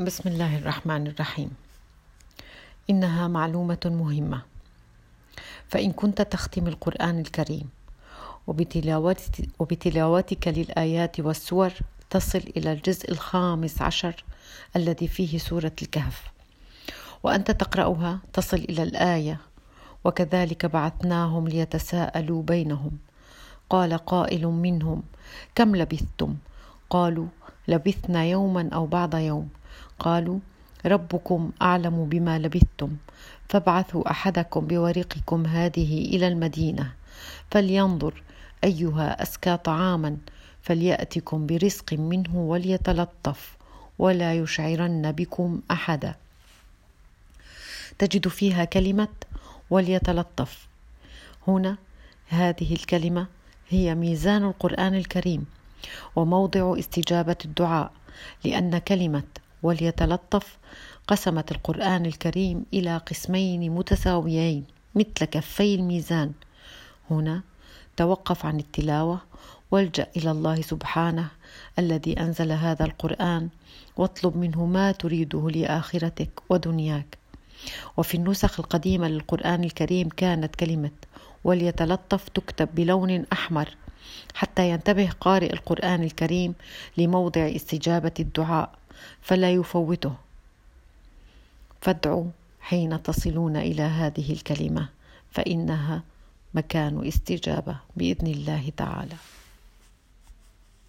بسم الله الرحمن الرحيم. إنها معلومة مهمة. فإن كنت تختم القرآن الكريم وبتلاوتك للآيات والسور تصل إلى الجزء الخامس عشر الذي فيه سورة الكهف. وأنت تقرأها تصل إلى الآية. وكذلك بعثناهم ليتساءلوا بينهم. قال قائل منهم كم لبثتم؟ قالوا لبثنا يوما أو بعض يوم. قالوا ربكم أعلم بما لبثتم فابعثوا أحدكم بورقكم هذه إلى المدينة فلينظر أيها اسكى طعاما فليأتكم برزق منه وليتلطف ولا يشعرن بكم أحدا. تجد فيها كلمة وليتلطف هنا هذه الكلمة هي ميزان القرآن الكريم وموضع استجابة الدعاء لأن كلمة وليتلطف قسمت القرآن الكريم إلى قسمين متساويين مثل كفي الميزان. هنا توقف عن التلاوة والجأ إلى الله سبحانه الذي أنزل هذا القرآن واطلب منه ما تريده لآخرتك ودنياك. وفي النسخ القديمة للقرآن الكريم كانت كلمة وليتلطف تكتب بلون أحمر حتى ينتبه قارئ القرآن الكريم لموضع استجابة الدعاء. فلا يفوته. فادعوا حين تصلون إلى هذه الكلمة فإنها مكان استجابة بإذن الله تعالى.